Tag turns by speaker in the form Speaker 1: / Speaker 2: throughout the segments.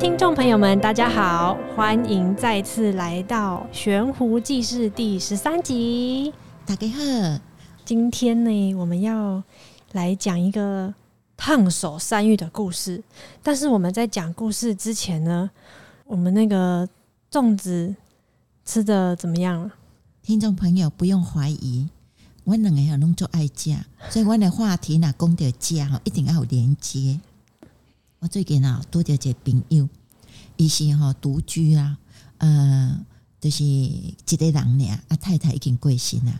Speaker 1: 听众朋友们，大家好，欢迎再次来到《悬壶济世》第十三集。
Speaker 2: 大家好，
Speaker 1: 今天呢，我们要来讲一个烫手山芋的故事。但是我们在讲故事之前呢，我们那个粽子吃的怎么样了？
Speaker 2: 听众朋友不用怀疑，我两个人都爱家，所以我的话题呢，讲到家，一定要有连接。我最近啊，多着一个朋友，伊是吼独居啊，呃，就是一个人俩，啊太太已经过身啊。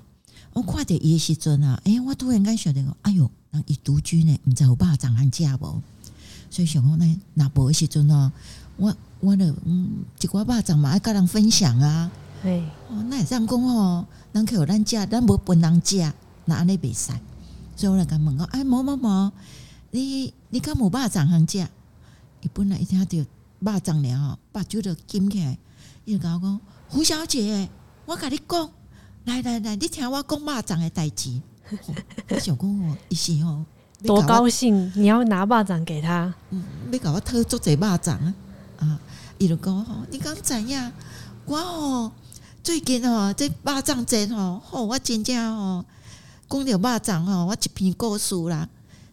Speaker 2: 我看着伊的时阵啊，哎，我突然间想到，哎哟，人伊独居呢，毋知有肉粽通食无？所以想讲呢，若无的时阵哦，我我着嗯，一寡肉粽嘛爱甲人分享啊。
Speaker 1: 对，
Speaker 2: 哦，那会这样讲吼，人客有咱食，咱无分人食，那安尼袂使。所以我来甲问讲，哎，某某某。你你敢有肉粽通食？伊本来一听着肉粽了吼，目睭就金起来。伊就甲我讲：胡小姐，我甲你讲，来来来，你听我讲肉粽的代志。我想讲哦，伊是吼
Speaker 1: 多高兴，你要拿肉粽给他，
Speaker 2: 嗯，要甲我讨做者肉粽啊！啊，伊就讲吼，你敢知影？我吼最近吼这肉粽节吼，吼我真正吼讲着肉粽吼，我一篇故事啦。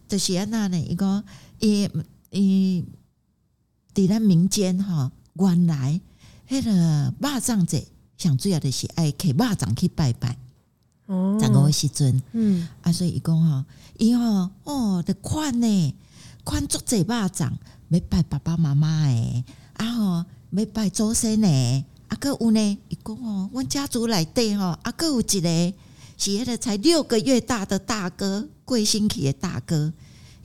Speaker 2: 就是安那呢？伊讲伊伊伫咱民间吼，原来迄个肉粽者上主要的是爱摕肉粽去拜拜。哦，十五个时阵，嗯，啊，所以伊讲吼，伊吼哦，得款呢，款足济肉粽，要拜爸爸妈妈诶，啊吼，要拜祖先诶，啊，搁有呢，伊讲吼，阮家族内底吼，啊，搁有一个。是迄个才六个月大的大哥，贵姓起的大哥，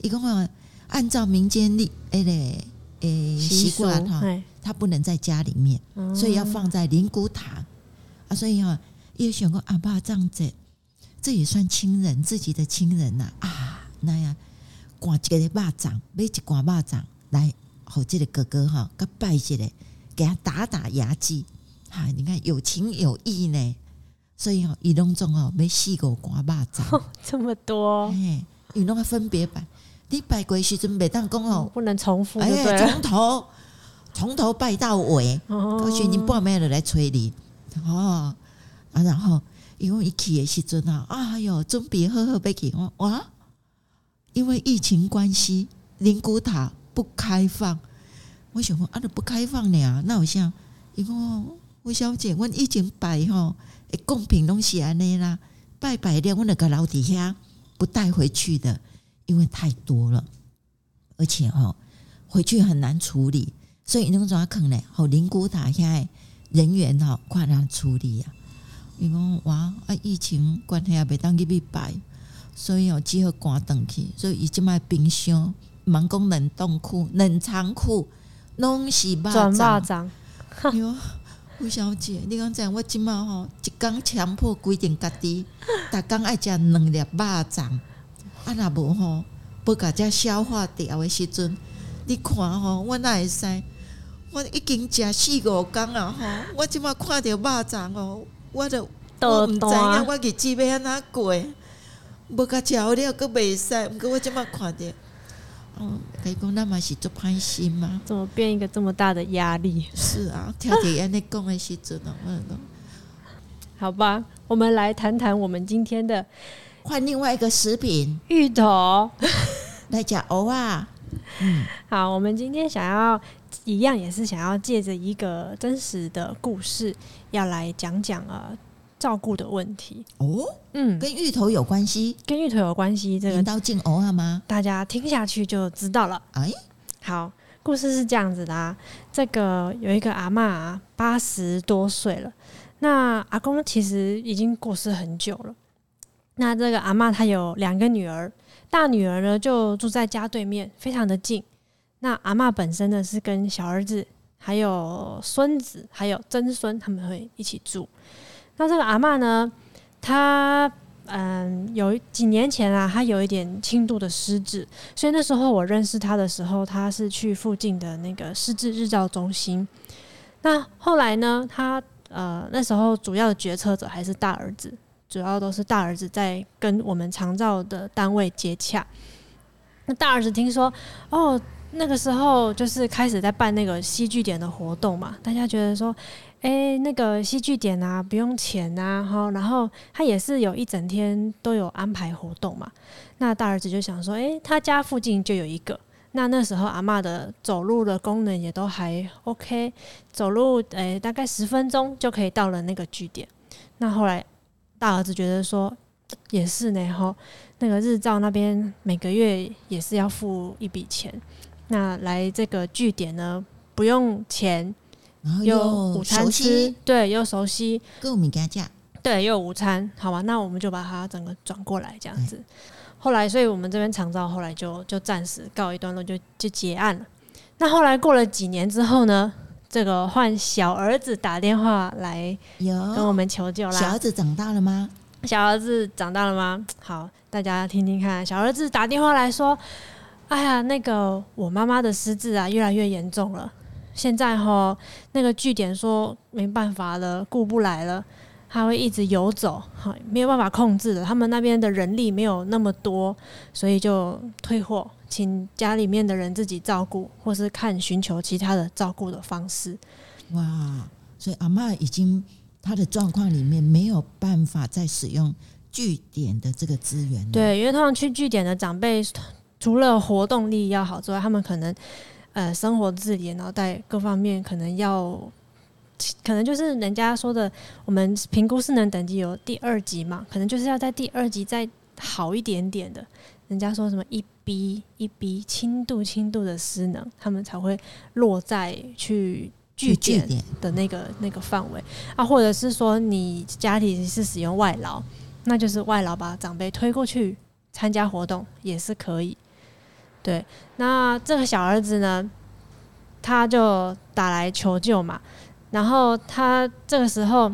Speaker 2: 伊讲啊按照民间的诶嘞诶习惯哈，他不能在家里面，所以要放在灵骨塔啊。所以哈，也想过阿爸这样子，这也算亲人，自己的亲人呐啊。那样挂一个肉掌，买一挂肉掌来，好这个哥哥哈，给拜一下，给他打打牙祭。哈，你看有情有义呢。所以哦，伊拢总哦，要四五罐肉粽，
Speaker 1: 这么多，
Speaker 2: 哎，伊拢要分别摆。你摆过时阵，袂当讲哦，
Speaker 1: 不能重复，
Speaker 2: 哎，从头从头拜到尾。过去你半暝了来催你，哦，啊，然后因为伊去的时阵啊，哎哟，准备好好要去，哇，因为疫情关系，灵骨塔不开放。我想讲啊，都不开放了，那我想，伊讲吴小姐，阮已经拜吼。贡品东西安尼啦，拜拜了，我那个老底下不带回去的，因为太多了，而且哈回去很难处理，所以那种可能好灵骨塔现在人员哈快难处理啊。因为哇啊疫情关系也袂当去拜，所以哦只好关灯去，所以伊即卖冰箱、盲工冷冻库、冷藏库拢是肉粽。吴小姐，你讲这样，我即满吼一工强迫规定家己，逐工爱食两粒肉粽，啊若无吼，不甲遮消化掉的时阵，你看吼，我哪会使？我已经食四五工了吼，我即满看着肉粽哦，我都我毋知影我日子要安怎过，无甲食好了，阁袂使，毋过我即满看着。哦，可以讲那么是做歹心吗？
Speaker 1: 怎么变一个这么大的压力？
Speaker 2: 是啊，跳铁眼泪讲的时阵哦，
Speaker 1: 好吧，我们来谈谈我们今天的
Speaker 2: 换另外一个食品
Speaker 1: 芋头
Speaker 2: 来讲藕啊。
Speaker 1: 嗯，好，我们今天想要一样也是想要借着一个真实的故事，要来讲讲啊。照顾的问题
Speaker 2: 哦，嗯，跟芋头有关系，
Speaker 1: 跟芋头有关系，这个
Speaker 2: 刀进偶尔吗？
Speaker 1: 大家听下去就知道了。哎，好，故事是这样子的啊，这个有一个阿嬷啊，八十多岁了，那阿公其实已经过世很久了。那这个阿嬷她有两个女儿，大女儿呢就住在家对面，非常的近。那阿嬷本身呢是跟小儿子、还有孙子、还有曾孙他们会一起住。那这个阿嬷呢，她嗯，有几年前啊，她有一点轻度的失智，所以那时候我认识她的时候，她是去附近的那个失智日照中心。那后来呢，她呃那时候主要的决策者还是大儿子，主要都是大儿子在跟我们长照的单位接洽。那大儿子听说哦。那个时候就是开始在办那个戏剧点的活动嘛，大家觉得说，哎、那个戏剧点啊，不用钱啊，哈，然后他也是有一整天都有安排活动嘛。那大儿子就想说，哎、他家附近就有一个。那那时候阿嬷的走路的功能也都还 OK，走路诶、大概十分钟就可以到了那个据点。那后来大儿子觉得说也是呢，吼，那个日照那边每个月也是要付一笔钱。那来这个据点呢不用钱，
Speaker 2: 然后又午餐吃，
Speaker 1: 对，又熟悉，
Speaker 2: 跟我们家价，
Speaker 1: 对，又有午餐，好吧，那我们就把它整个转过来这样子。后来，所以我们这边长照后来就就暂时告一段落，就就结案了。那后来过了几年之后呢？这个换小儿子打电话来跟我们求救啦。
Speaker 2: 小儿子长大了吗？
Speaker 1: 小儿子长大了吗？好，大家听听看。小儿子打电话来说：“哎呀，那个我妈妈的失智啊，越来越严重了。现在哈，那个据点说没办法了，顾不来了。”他会一直游走，哈，没有办法控制的。他们那边的人力没有那么多，所以就退货，请家里面的人自己照顾，或是看寻求其他的照顾的方式。
Speaker 2: 哇，所以阿妈已经他的状况里面没有办法再使用据点的这个资源。
Speaker 1: 对，因为通常去据点的长辈，除了活动力要好之外，他们可能呃生活自理，然后在各方面可能要。可能就是人家说的，我们评估失能等级有第二级嘛，可能就是要在第二级再好一点点的。人家说什么一 B 一 B 轻度轻度的失能，他们才会落在去据点的那个那个范围啊，或者是说你家里是使用外劳，那就是外劳把长辈推过去参加活动也是可以。对，那这个小儿子呢，他就打来求救嘛。然后他这个时候，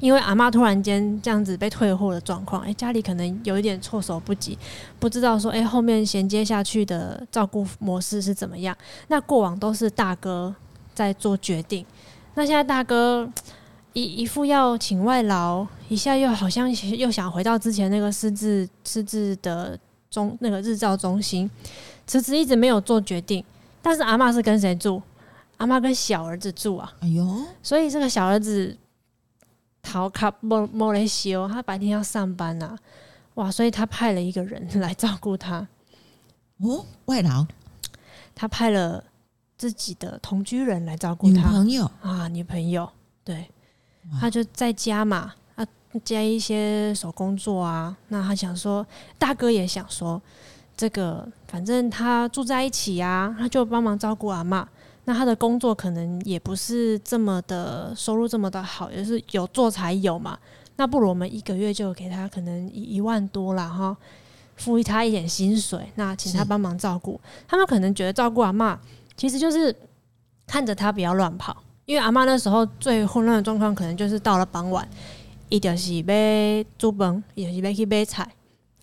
Speaker 1: 因为阿妈突然间这样子被退货的状况，哎，家里可能有一点措手不及，不知道说，哎，后面衔接下去的照顾模式是怎么样？那过往都是大哥在做决定，那现在大哥一一副要请外劳，一下又好像又想回到之前那个私自私自的中那个日照中心，迟迟一直没有做决定。但是阿妈是跟谁住？阿妈跟小儿子住啊，
Speaker 2: 哎呦，
Speaker 1: 所以这个小儿子逃卡莫莫雷修，他白天要上班呐、啊，哇，所以他派了一个人来照顾他。
Speaker 2: 哦，外劳，
Speaker 1: 他派了自己的同居人来照顾他。
Speaker 2: 女朋友
Speaker 1: 啊，女朋友，对，他就在家嘛，啊，接一些手工作啊。那他想说，大哥也想说，这个反正他住在一起、啊，他就帮忙照顾阿妈。那他的工作可能也不是这么的收入这么的好，也是有做才有嘛。那不如我们一个月就给他可能一一万多啦哈，付他一点薪水，那请他帮忙照顾。他们可能觉得照顾阿嬷其实就是看着他不要乱跑，因为阿嬷那时候最混乱的状况，可能就是到了傍晚，伊就是要煮饭，伊就是要去买菜，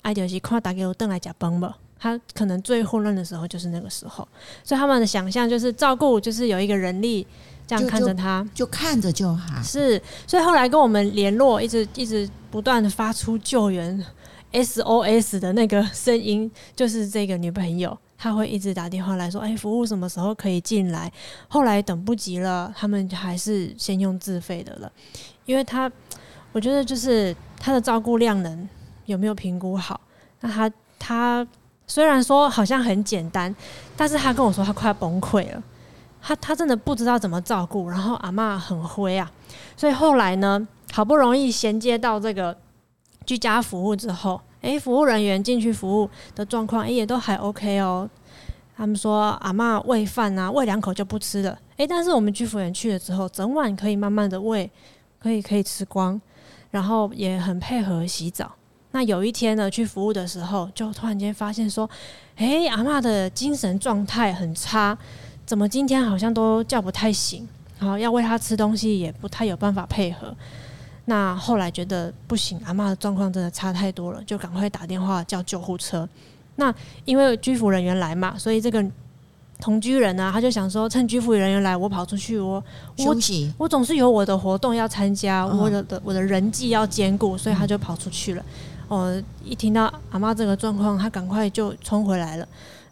Speaker 1: 爱就是看大家有邓来吃饭无。他可能最混乱的时候就是那个时候，所以他们的想象就是照顾，就是有一个人力这样看着他，
Speaker 2: 就，就，就看着就好。
Speaker 1: 是，所以后来跟我们联络，一直一直不断的发出救援 SOS 的那个声音，就是这个女朋友，她会一直打电话来说：“哎，服务什么时候可以进来？”后来等不及了，他们还是先用自费的了，因为他我觉得就是他的照顾量能有没有评估好？那他他。虽然说好像很简单，但是他跟我说他快要崩溃了，他他真的不知道怎么照顾，然后阿嬷很灰啊，所以后来呢，好不容易衔接到这个居家服务之后，诶，服务人员进去服务的状况，诶，也都还 OK 哦。他们说阿嬷喂饭啊，喂两口就不吃了，诶，但是我们居服员去了之后，整晚可以慢慢的喂，可以可以吃光，然后也很配合洗澡。那有一天呢，去服务的时候，就突然间发现说，哎、欸，阿嬷的精神状态很差，怎么今天好像都叫不太醒，然后要喂她吃东西也不太有办法配合。那后来觉得不行，阿妈的状况真的差太多了，就赶快打电话叫救护车。那因为居服人员来嘛，所以这个同居人呢，他就想说，趁居服人员来，我跑出去，我我我总是有我的活动要参加，我的的我的人际要兼顾，所以他就跑出去了。哦，一听到阿妈这个状况，他赶快就冲回来了。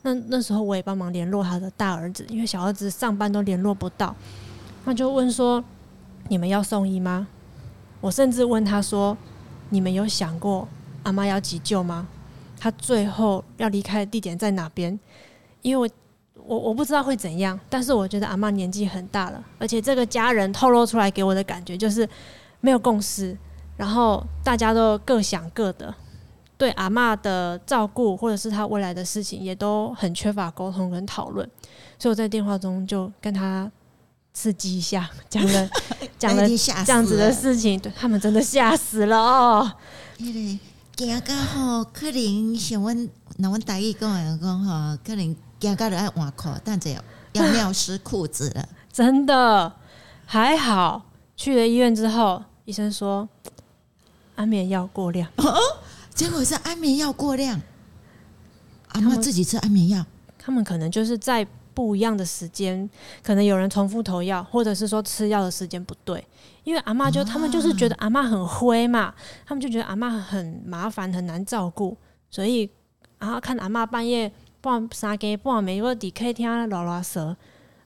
Speaker 1: 那那时候我也帮忙联络他的大儿子，因为小儿子上班都联络不到，他就问说：“你们要送医吗？”我甚至问他说：“你们有想过阿妈要急救吗？他最后要离开的地点在哪边？”因为我我我不知道会怎样，但是我觉得阿妈年纪很大了，而且这个家人透露出来给我的感觉就是没有共识，然后大家都各想各的。对阿嬷的照顾，或者是他未来的事情，也都很缺乏沟通跟讨论，所以我在电话中就跟他刺激一下，讲了 讲了这样子的事情，对他们真的吓死了哦。
Speaker 2: 因为惊到吼，可能像阮那阮大姨跟我讲吼，可能惊到了爱换裤，但这要要尿湿裤子了。
Speaker 1: 真的还好，去了医院之后，医生说安眠药过量。
Speaker 2: 结果是安眠药过量，阿妈自己吃安眠药，
Speaker 1: 他们可能就是在不一样的时间，可能有人重复投药，或者是说吃药的时间不对。因为阿妈就他们就是觉得阿妈很灰嘛，他们就觉得阿妈很麻烦很难照顾，所以然后看阿妈半夜半三更半暝，如果在客厅乱乱说，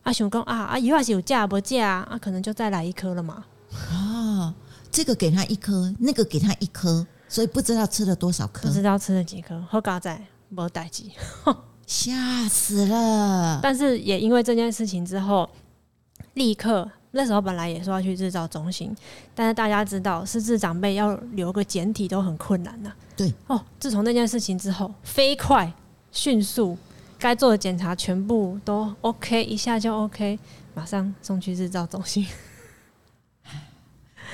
Speaker 1: 啊想讲啊啊药是有假不假啊，可能就再来一颗了嘛。
Speaker 2: 哦，这个给他一颗，那个给他一颗。所以不知道吃了多少颗，
Speaker 1: 不知道吃了几颗，喝嘎仔没代志，
Speaker 2: 吓死了。
Speaker 1: 但是也因为这件事情之后，立刻那时候本来也说要去日照中心，但是大家知道失智长辈要留个简体都很困难呐、啊。
Speaker 2: 对
Speaker 1: 哦，自从那件事情之后，飞快迅速，该做的检查全部都 OK，一下就 OK，马上送去日照中心。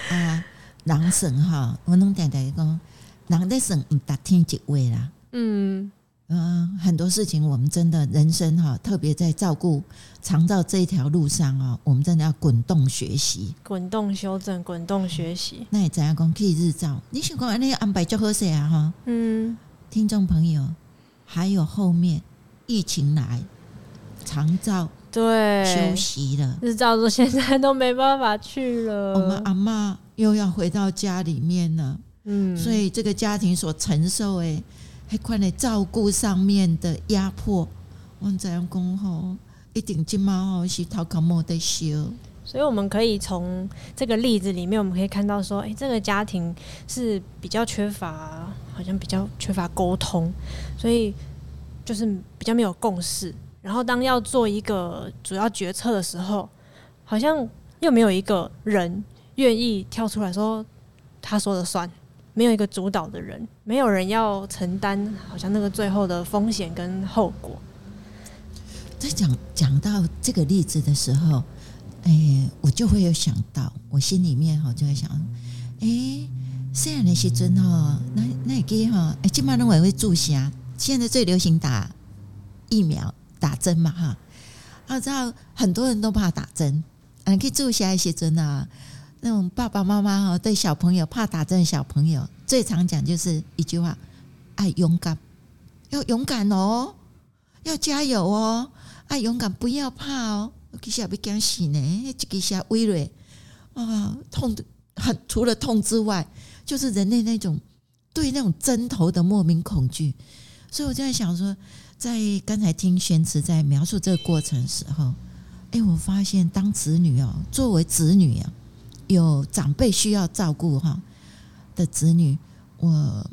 Speaker 2: 啊，人生哈，我能点点讲。人在省唔打听几位啦，嗯嗯，很多事情我们真的人生哈，特别在照顾长照这一条路上啊，我们真的要滚动学习，
Speaker 1: 滚动修正，滚动学习。
Speaker 2: 那你怎样讲？可以日照，你想讲那个安排就好些啊哈。嗯，听众朋友，还有后面疫情来，长照
Speaker 1: 对
Speaker 2: 休息了，
Speaker 1: 日照说现在都没办法去了，
Speaker 2: 我们阿嬷又要回到家里面了。嗯，所以这个家庭所承受诶，还快来照顾上面的压迫，我这样讲吼，一定今嘛吼是头壳莫得修。
Speaker 1: 所以我们可以从这个例子里面，我们可以看到说，诶，这个家庭是比较缺乏，好像比较缺乏沟通，所以就是比较没有共识。然后当要做一个主要决策的时候，好像又没有一个人愿意跳出来说他说了算。没有一个主导的人，没有人要承担，好像那个最后的风险跟后果。
Speaker 2: 在讲讲到这个例子的时候，哎，我就会有想到，我心里面哈就会想，哎，虽然那些针哈，那那也给哈，哎，今嘛认为会注射，现在最流行打疫苗打针嘛哈，啊，知道很多人都怕打针，啊，可以注射一些针啊。那种爸爸妈妈哈对小朋友怕打针的小朋友最常讲就是一句话：爱勇敢，要勇敢哦，要加油哦，爱勇敢，不要怕哦。其实也不惊死呢，这个下微瑞啊，痛的很，除了痛之外，就是人类那种对那种针头的莫名恐惧。所以我就在想说，在刚才听玄慈在描述这个过程的时候，哎，我发现当子女哦，作为子女啊。有长辈需要照顾哈的子女，我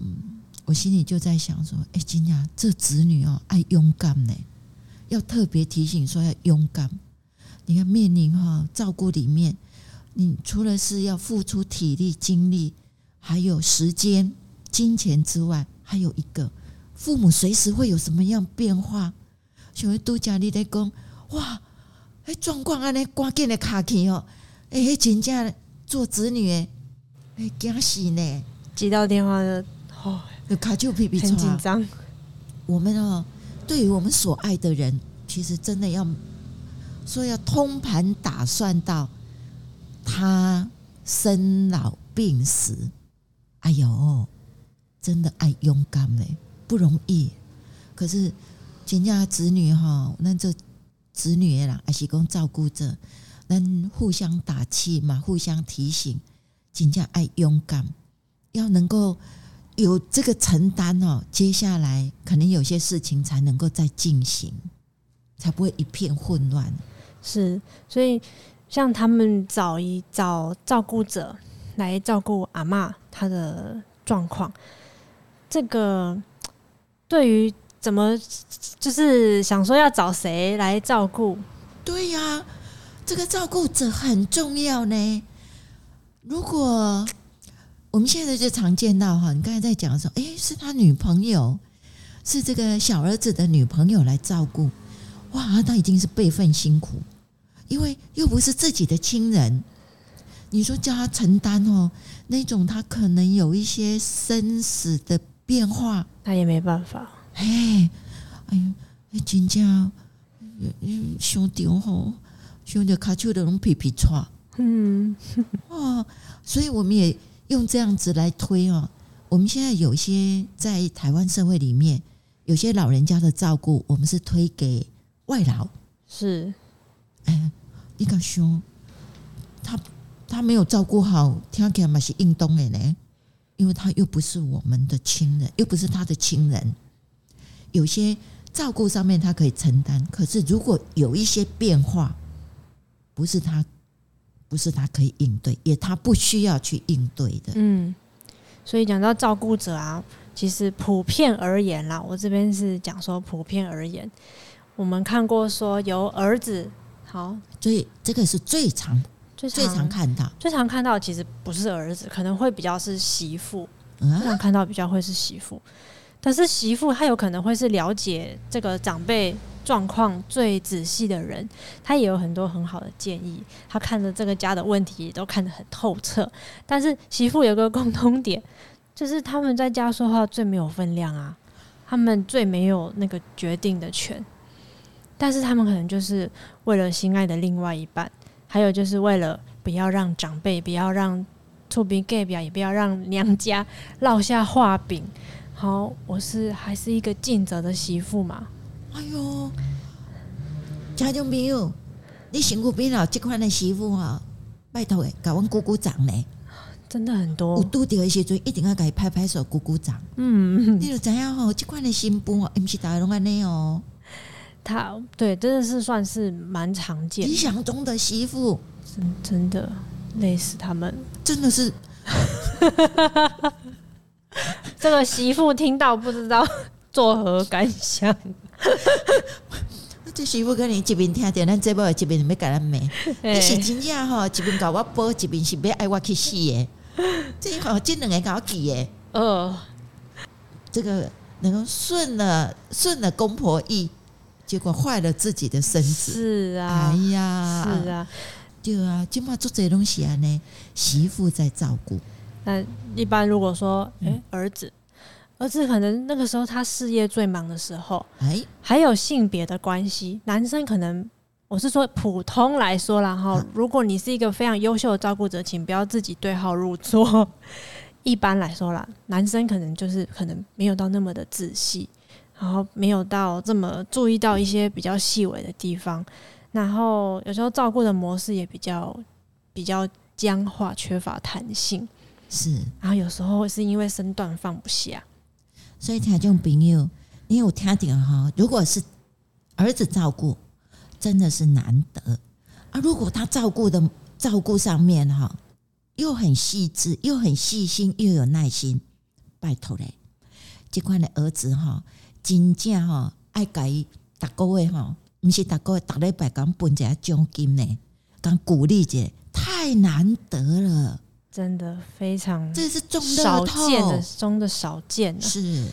Speaker 2: 我心里就在想说，哎，金雅这子女哦，爱勇敢呢，要特别提醒说要勇敢。你看面临哈照顾里面，你除了是要付出体力、精力，还有时间、金钱之外，还有一个父母随时会有什么样变化。像拄家里在讲，哇，哎状况安尼关键的卡起哦，哎，真正。做子女诶，哎，惊死呢！
Speaker 1: 接到电话的哦，
Speaker 2: 卡就皮皮
Speaker 1: 很紧张。
Speaker 2: 我们哦，对于我们所爱的人，其实真的要说要通盘打算到他生老病死。哎呦，真的爱勇敢嘞，不容易。可是人家子女哈，那这子女啦，还是讲照顾着。能互相打气嘛？互相提醒，尽量爱勇敢，要能够有这个承担哦，接下来可能有些事情才能够再进行，才不会一片混乱。
Speaker 1: 是，所以像他们找一找照顾者来照顾阿嬷她的状况，这个对于怎么就是想说要找谁来照顾？
Speaker 2: 对呀，这个照顾者很重要呢。如果我们现在就常见到哈，你刚才在讲的时候，诶，是他女朋友，是这个小儿子的女朋友来照顾，哇，他已经是辈分辛苦，因为又不是自己的亲人，你说叫他承担哦，那种他可能有一些生死的变化，
Speaker 1: 他也没办法。
Speaker 2: 哎，哎呦，真正，兄弟吼，兄弟卡丘的龙皮皮剉，嗯，哦，所以我们也。用这样子来推哦，我们现在有些在台湾社会里面，有些老人家的照顾，我们是推给外劳。
Speaker 1: 是，
Speaker 2: 哎，你敢说他他没有照顾好，听起来嘛是硬东的呢，因为他又不是我们的亲人，又不是他的亲人。有些照顾上面他可以承担，可是如果有一些变化，不是他。不是他可以应对，也他不需要去应对的。
Speaker 1: 嗯，所以讲到照顾者啊，其实普遍而言啦，我这边是讲说普遍而言，我们看过说由儿子好，
Speaker 2: 所以这个是最常、最常、最常看到、
Speaker 1: 最常看到，其实不是儿子，可能会比较是媳妇，最常看到比较会是媳妇，但是媳妇她有可能会是了解这个长辈。状况最仔细的人，他也有很多很好的建议。他看着这个家的问题都看得很透彻。但是媳妇有个共通点，就是他们在家说话最没有分量啊，他们最没有那个决定的权。但是他们可能就是为了心爱的另外一半，还有就是为了不要让长辈，不要让厝边隔壁，也不要让娘家落下话柄。好，我是还是一个尽责的媳妇嘛。
Speaker 2: 哎呦，家中朋友，你辛苦边了这款的媳妇啊，拜托诶，给我鼓鼓掌呢。真的很
Speaker 1: 多，
Speaker 2: 有拄到的时阵一定要给他拍拍手、鼓鼓掌。
Speaker 1: 嗯，
Speaker 2: 你就知影吼，这款的新妇哦，不是大家拢安尼哦。
Speaker 1: 他对，真的是算是蛮常见。
Speaker 2: 理想中的媳妇，
Speaker 1: 真真的累死他们，
Speaker 2: 真的是。
Speaker 1: 这个媳妇听到不知道作何感想。
Speaker 2: 这媳妇跟你一边听着，咱这边一边要给咱骂，你是真正吼，一边搞我播，一边是要爱我去死的。这好，这两个搞记的。哦，这个能够顺了顺了公婆意，结果坏了自己的身子。
Speaker 1: 是啊，
Speaker 2: 哎呀，
Speaker 1: 是啊，
Speaker 2: 对啊，今嘛做这东西啊呢，媳妇在照顾。
Speaker 1: 那一般如果说，哎、欸，儿子。儿子可能那个时候他事业最忙的时候，哎，还有性别的关系，男生可能我是说普通来说啦哈，如果你是一个非常优秀的照顾者，请不要自己对号入座。一般来说啦，男生可能就是可能没有到那么的仔细，然后没有到这么注意到一些比较细微的地方，然后有时候照顾的模式也比较比较僵化，缺乏弹性，
Speaker 2: 是，
Speaker 1: 然后有时候是因为身段放不下。
Speaker 2: 所以听众朋友，你有听点哈？如果是儿子照顾，真的是难得啊！如果他照顾的照顾上面哈，又很细致，又很细心，又有耐心，拜托嘞，这款的儿子哈，真正哈爱改大个月哈，不是大个月大礼拜讲分一下奖金呢，讲鼓励者，太难得了。
Speaker 1: 真的非常，
Speaker 2: 这是中
Speaker 1: 少见的中的少见。
Speaker 2: 是，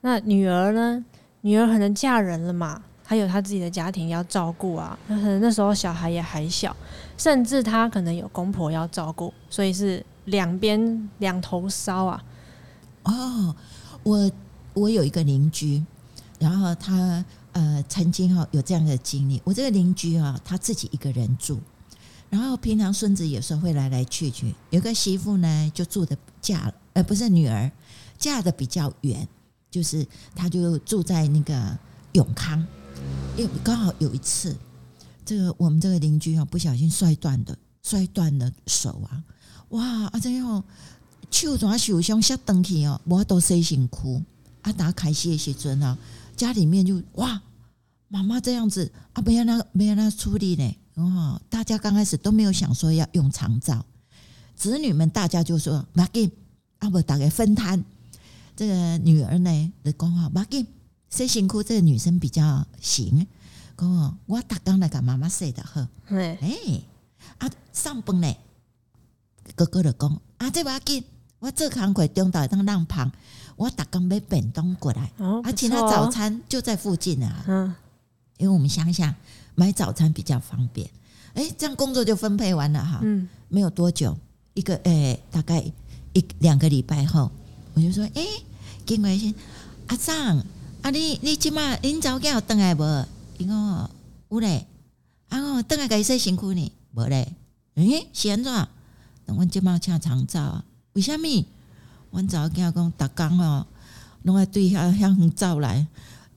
Speaker 1: 那女儿呢？女儿可能嫁人了嘛，她有她自己的家庭要照顾啊。那可能那时候小孩也还小，甚至她可能有公婆要照顾，所以是两边两头烧啊。
Speaker 2: 哦，我我有一个邻居，然后他呃曾经哈有这样的经历。我这个邻居啊，他自己一个人住。然后平常孙子有时候会来来去去，有个媳妇呢就住的嫁了，呃不是女儿嫁的比较远，就是她就住在那个永康，因为刚好有一次，这个我们这个邻居啊不小心摔断的，摔断了手啊，哇啊这样手怎受伤，摔断去哦，无法度洗身躯。啊，打开始的时阵啊，家里面就哇，妈妈这样子啊，没让他没让他处理呢。哦，大家刚开始都没有想说要用长照，子女们大家就说马给啊，不大概分摊。这个女儿呢，就讲话马给洗身躯，这个女生比较行。讲我我打刚来给妈妈洗的好，哎嘿，啊上班呢，哥哥就讲啊，这马给我这扛过中岛当浪旁。我打刚买便当过来，哦、而且他早餐就在附近啊。嗯，因为我们乡下买早餐比较方便。哎、欸，这样工作就分配完了哈。嗯，没有多久，一个哎、欸，大概一两个礼拜后，我就说：“哎、欸，经过先阿长，啊你你今嘛恁早间有回来无？因为有嘞，啊我回来给伊洗身躯呢，无嘞。哎、欸，是安怎？那我今嘛请长照啊？为什么？阮查某囝讲，逐工哦，拢爱对遐遐远走来，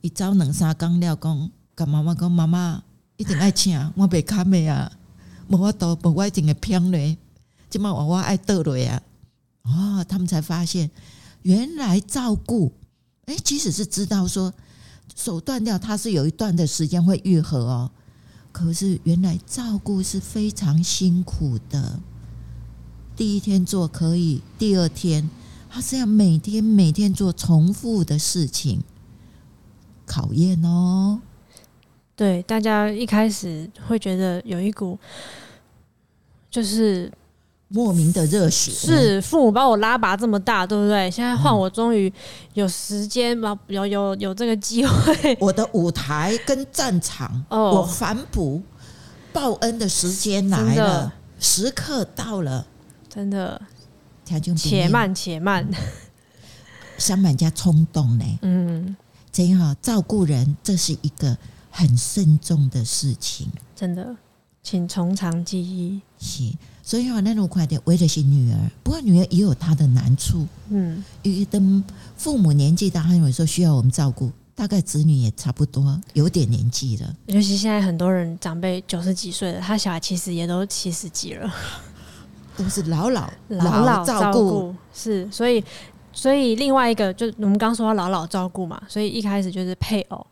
Speaker 2: 伊走两三工了，讲甲妈妈讲，妈妈一定爱请，我袂堪的啊，无法度，无我一定会偏嘞，即摆娃娃爱倒落啊，哦，他们才发现，原来照顾，诶，即使是知道说手断掉，它是有一段的时间会愈合哦，可是原来照顾是非常辛苦的，第一天做可以，第二天。他是要每天每天做重复的事情，考验哦。
Speaker 1: 对，大家一开始会觉得有一股就是
Speaker 2: 莫名的热血，
Speaker 1: 是父母把我拉拔这么大，对不对？现在换我，终于有时间嘛，有有有这个机会，
Speaker 2: 我的舞台跟战场，我反哺报恩的时间来了，时刻到了，
Speaker 1: 真的。且慢且慢，
Speaker 2: 上满家冲动呢。嗯，怎样照顾人，这是一个很慎重的事情。
Speaker 1: 真的，请从长计议。
Speaker 2: 是，所以话那种快点，为的是女儿。不过女儿也有她的难处。嗯，因为等父母年纪大，他有时候需要我们照顾。大概子女也差不多有点年纪了。
Speaker 1: 尤其现在很多人长辈九十几岁了，他小孩其实也都七十几了。
Speaker 2: 都是老老
Speaker 1: 老老照顾，是，所以所以另外一个就我们刚说要老老照顾嘛，所以一开始就是配偶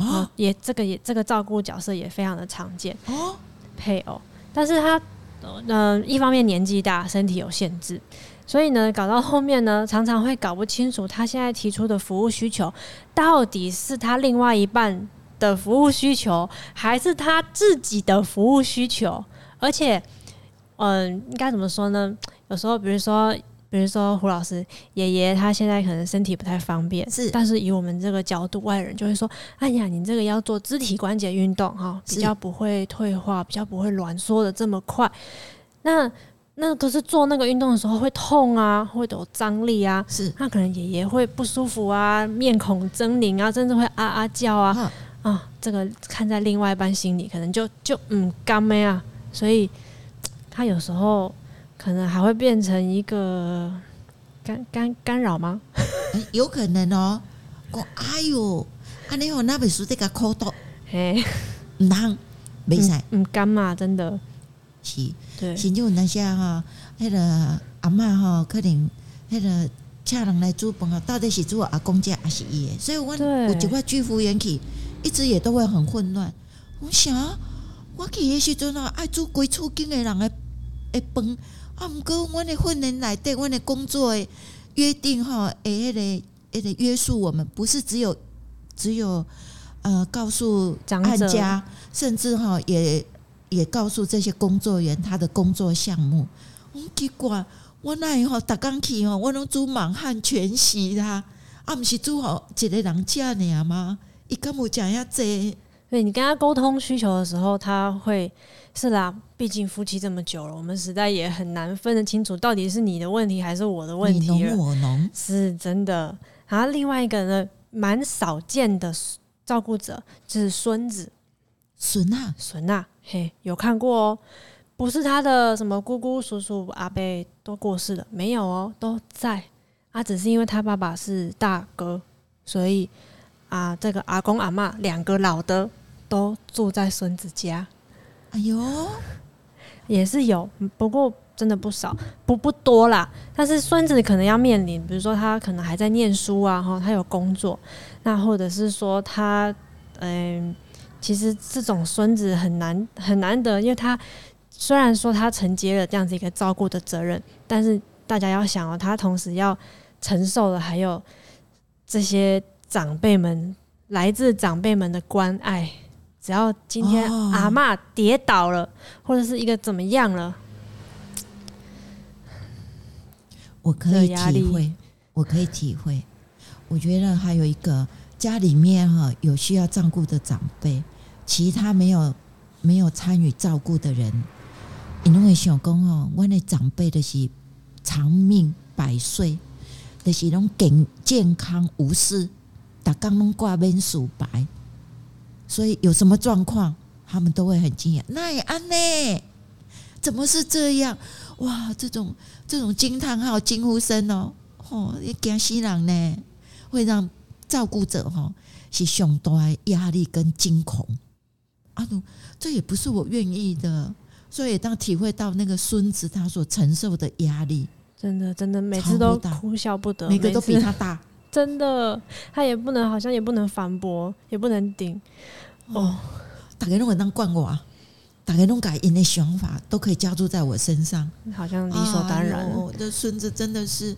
Speaker 1: 哦，也这个也这个照顾角色也非常的常见哦，配偶，但是他嗯、呃、一方面年纪大，身体有限制，所以呢搞到后面呢常常会搞不清楚他现在提出的服务需求到底是他另外一半的服务需求，还是他自己的服务需求，而且。嗯，应该怎么说呢？有时候，比如说，比如说胡老师爷爷，他现在可能身体不太方便，是。但是以我们这个角度，外人就会说：“哎呀，你这个要做肢体关节运动哈，比较不会退化，比较不会挛缩的这么快。”那那可是做那个运动的时候会痛啊，会有张力啊，是。那可能爷爷会不舒服啊，面孔狰狞啊，甚至会啊啊叫啊啊，啊！这个看在另外一半心里，可能就就嗯干咩啊，所以。他有时候可能还会变成一个干干干扰吗？
Speaker 2: 有可能哦。哎呦，啊你好那本书这个口到，嘿，唔通，没使，
Speaker 1: 唔干嘛，真的
Speaker 2: 是，对，像就那些哈，那个阿嬷哈，可能那个请人来煮饭啊，到底是煮阿公家还是伊？所以我有一块巨幅员体一直也都会很混乱。我想，我去的时阵啊，爱煮鬼厝间的人来。诶，饭啊，毋过阮的训练内底，阮的工作的约定吼，诶，迄个迄个约束我们，不是只有只有呃告诉案家，甚至哈也也告诉这些工作员他的工作项目。我奇怪，我那以后逐工去吼，我拢煮满汉全席啦，啊，毋是煮好一个人食尔吗？伊敢有食遐济？
Speaker 1: 对，你跟他沟通需求的时候，他会是啦。毕竟夫妻这么久了，我们实在也很难分得清楚，到底是你的问题还是我的问题。
Speaker 2: 你侬我侬，
Speaker 1: 是真的。然后另外一个呢，蛮少见的照顾者就是孙子。
Speaker 2: 孙啊，
Speaker 1: 孙啊，嘿，有看过哦？不是他的什么姑姑、叔叔、阿伯都过世了，没有哦，都在。啊，只是因为他爸爸是大哥，所以。啊，这个阿公阿嬷两个老的都住在孙子家。哎呦，也是有，不过真的不少，不不多啦。但是孙子可能要面临，比如说他可能还在念书啊，哈，他有工作，那或者是说他，嗯、呃，其实这种孙子很难很难得，因为他虽然说他承接了这样子一个照顾的责任，但是大家要想哦，他同时要承受的还有这些长辈们来自长辈们的关爱。只要今天阿嬷跌倒了，或者是一个怎么样了，
Speaker 2: 我可以体会，我可以体会。我觉得还有一个家里面哈有需要照顾的长辈，其他没有没有参与照顾的人，因为想讲哦，我的长辈的是长命百岁，的是拢健健康无事，大家拢挂面数白。所以有什么状况，他们都会很惊讶。那也安呢？怎么是这样？哇，这种这种惊叹号、惊呼声哦，吼，也惊死人呢，会让照顾者哈是相当的压力跟惊恐。啊，这也不是我愿意的，所以当体会到那个孙子他所承受的压力，
Speaker 1: 真的真的每次都哭笑不得，
Speaker 2: 每个都比他大。
Speaker 1: 真的，他也不能，好像也不能反驳，也不能顶。哦，
Speaker 2: 大家都会当惯我啊，大家都改因的想法都可以加注在我身上，
Speaker 1: 好像理所当然。
Speaker 2: 我、哎、的孙子真的是，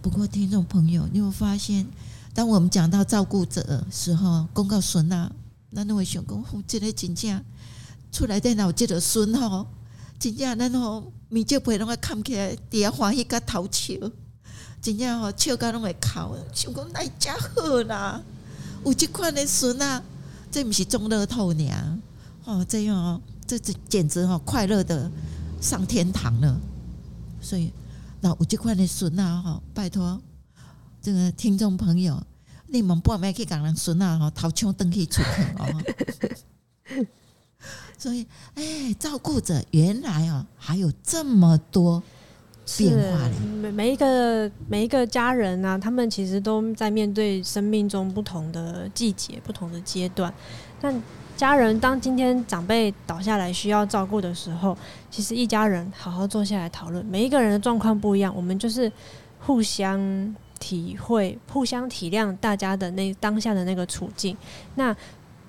Speaker 2: 不过听众朋友，你有发现，当我们讲到照顾者的时候，公告孙啊，那那位想讲，这个真正出来电脑，这个孙吼，真正咱吼，面就不会拢会看起来，底下欢喜甲头笑。真正吼，笑到拢会哭，想讲哪家好啦？有这款的孙啊，这毋是中乐透呢？哦，这样哦，这这简直哦，快乐的上天堂了。所以，那有即款的孙啊，哈，拜托这个听众朋友，你们不要去讲人孙啊，哈，掏枪登去出去哦。所以，哎，照顾者原来哦，还有这么多。变化
Speaker 1: 每每一个每一个家人啊，他们其实都在面对生命中不同的季节、不同的阶段。但家人当今天长辈倒下来需要照顾的时候，其实一家人好好坐下来讨论，每一个人的状况不一样，我们就是互相体会、互相体谅大家的那当下的那个处境。那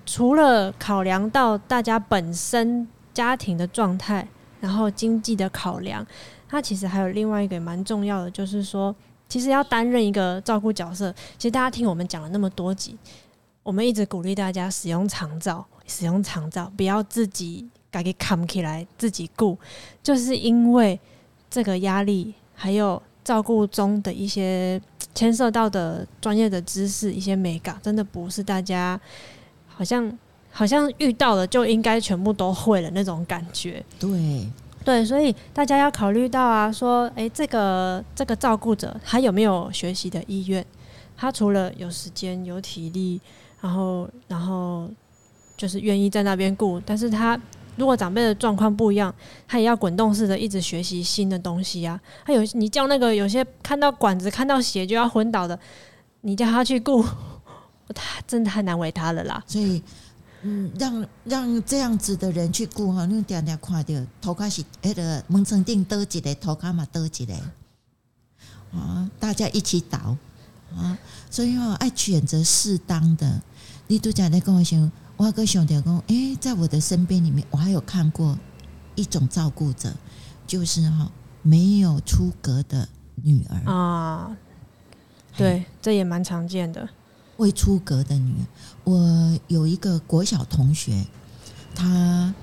Speaker 1: 除了考量到大家本身家庭的状态，然后经济的考量。他其实还有另外一个蛮重要的，就是说，其实要担任一个照顾角色。其实大家听我们讲了那么多集，我们一直鼓励大家使用长照，使用长照，不要自己改给扛起来自己顾，就是因为这个压力，还有照顾中的一些牵涉到的专业的知识，一些美感，真的不是大家好像好像遇到了就应该全部都会了那种感觉。
Speaker 2: 对。
Speaker 1: 对，所以大家要考虑到啊，说，诶，这个这个照顾者他有没有学习的意愿？他除了有时间、有体力，然后然后就是愿意在那边顾，但是他如果长辈的状况不一样，他也要滚动式的一直学习新的东西啊。他有你叫那个有些看到管子、看到血就要昏倒的，你叫他去顾，他真的太难为他了啦。
Speaker 2: 所以。嗯，让让这样子的人去顾哈，你点点看到头开始那个门床顶多一个，头壳嘛多一个啊，大家一起倒啊，所以哦，爱选择适当的。你都讲在跟我说，我有个兄弟讲，诶，在我的身边里面，我还有看过一种照顾者，就是哈没有出格的女儿
Speaker 1: 啊，对，这也蛮常见的。
Speaker 2: 未出阁的女儿，我有一个国小同学，他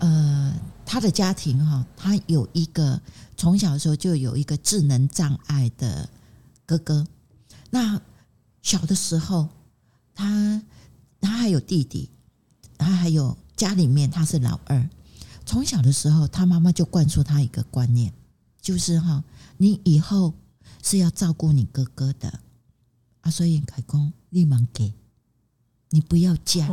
Speaker 2: 呃，他的家庭哈，他有一个从小的时候就有一个智能障碍的哥哥。那小的时候，他他还有弟弟，他还有家里面他是老二。从小的时候，他妈妈就灌输他一个观念，就是哈，你以后是要照顾你哥哥的啊，所以凯公。立马给，你不要嫁，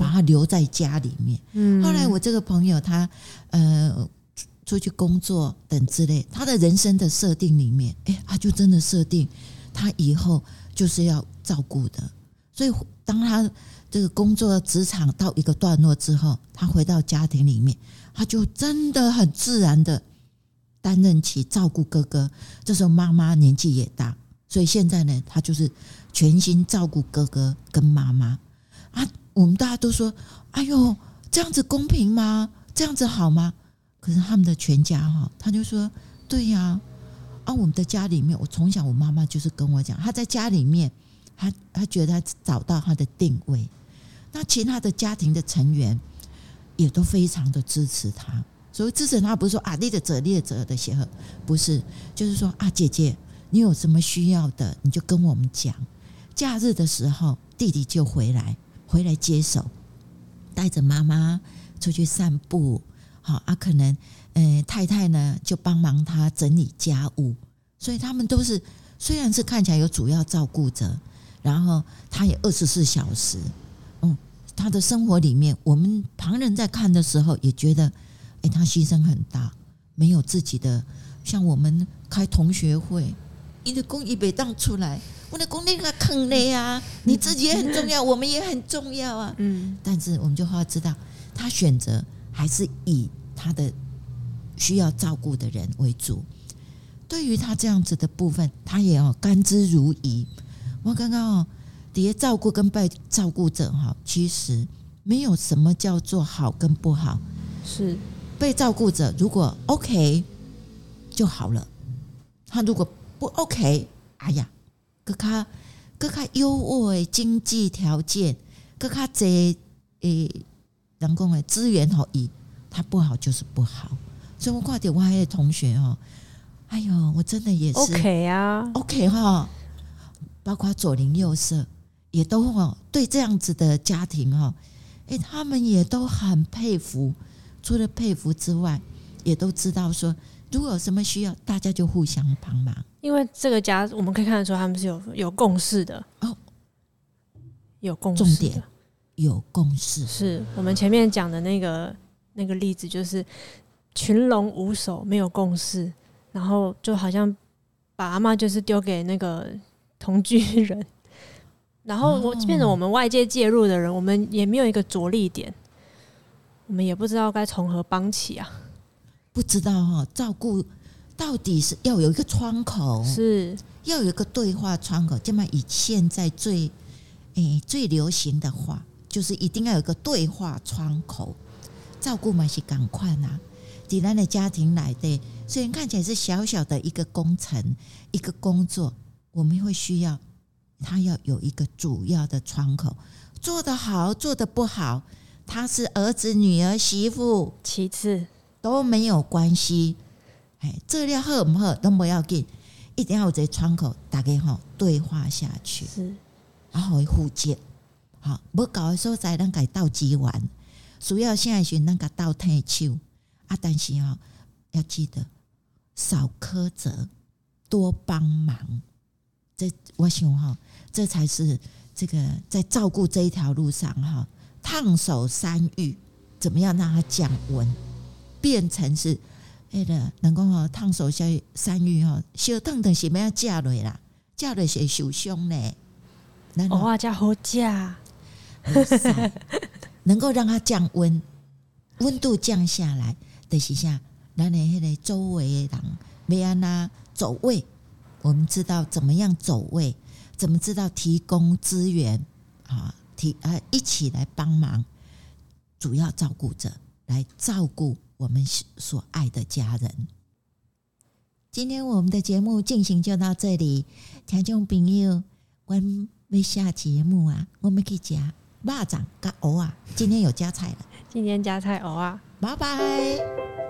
Speaker 2: 把他留在家里面。后来我这个朋友他呃出去工作等之类，他的人生的设定里面，哎，他就真的设定他以后就是要照顾的。所以当他这个工作职场到一个段落之后，他回到家庭里面，他就真的很自然的担任起照顾哥哥。这时候妈妈年纪也大，所以现在呢，他就是全心照顾哥哥跟妈妈啊。我们大家都说：“哎呦，这样子公平吗？这样子好吗？”可是他们的全家哈，他就说：“对呀，啊，我们的家里面，我从小我妈妈就是跟我讲，她在家里面，她她觉得她找到她的定位。那其他的家庭的成员也都非常的支持她。所以支持她不是说啊，你的责列责的时候，不是，就是说啊，姐姐，你有什么需要的，你就跟我们讲。假日的时候，弟弟就回来，回来接手，带着妈妈出去散步。”好啊，可能，呃，太太呢就帮忙他整理家务，所以他们都是虽然是看起来有主要照顾者，然后他也二十四小时，嗯，他的生活里面，我们旁人在看的时候也觉得，哎，他牺牲很大，没有自己的，像我们开同学会，你的公益被当出来，我的公益他坑了呀，你自己也很重要，我们也很重要啊，嗯，但是我们就要知道，他选择。还是以他的需要照顾的人为主。对于他这样子的部分，他也要甘之如饴。我刚刚哦，底下照顾跟被照顾者哈，其实没有什么叫做好跟不好。
Speaker 1: 是
Speaker 2: 被照顾者如果 OK 就好了，他如果不 OK，哎呀，更加更加优渥的经济条件，更加这诶。人工的资源好一，他不好就是不好。所以我挂点我还有同学哦，哎呦，我真的也是
Speaker 1: OK 啊
Speaker 2: ，OK 哈。包括左邻右舍也都哦，对这样子的家庭哦，哎，他们也都很佩服。除了佩服之外，也都知道说，如果有什么需要，大家就互相帮忙。
Speaker 1: 因为这个家，我们可以看得出他们是有有共识的。哦，有共识。
Speaker 2: 重点。有共识，
Speaker 1: 是我们前面讲的那个那个例子，就是群龙无首，没有共识，然后就好像把阿妈就是丢给那个同居人，然后我变成我们外界介入的人，我们也没有一个着力点，我们也不知道该从何帮起啊，
Speaker 2: 不知道哈，照顾到底是要有一个窗口，
Speaker 1: 是
Speaker 2: 要有一个对话窗口，这么以现在最诶、欸、最流行的话。就是一定要有个对话窗口，照顾嘛是赶快呐。济南的家庭来的，虽然看起来是小小的一个工程、一个工作，我们会需要他要有一个主要的窗口，做得好，做得不好，他是儿子、女儿、媳妇，
Speaker 1: 其次
Speaker 2: 都没有关系。哎，这料好不好都不要紧，一定要有这窗口，大家吼对话下去，
Speaker 1: 是，
Speaker 2: 然后互接。好，无搞的时候再咱改倒机完，需要现在选咱个倒退手啊！但是哦，要记得少苛责，多帮忙。这我想哈，这才是这个在照顾这一条路上哈，烫手山芋怎么样让它降温，变成是那个能够哈烫手山山芋吼，小烫的是不要加落啦，加落是受伤嘞。
Speaker 1: 哇，加好加。
Speaker 2: 能够让它降温，温度降下来的时下，咱的那个周围的人没安那走位，我们知道怎么样走位，怎么知道提供资源啊，提啊一起来帮忙，主要照顾者来照顾我们所爱的家人。今天我们的节目进行就到这里，听众朋友，我们下节目啊，我们可以讲。蚂蚱跟蚵啊，今天有加菜了。
Speaker 1: 今天加菜蚵啊，
Speaker 2: 拜拜。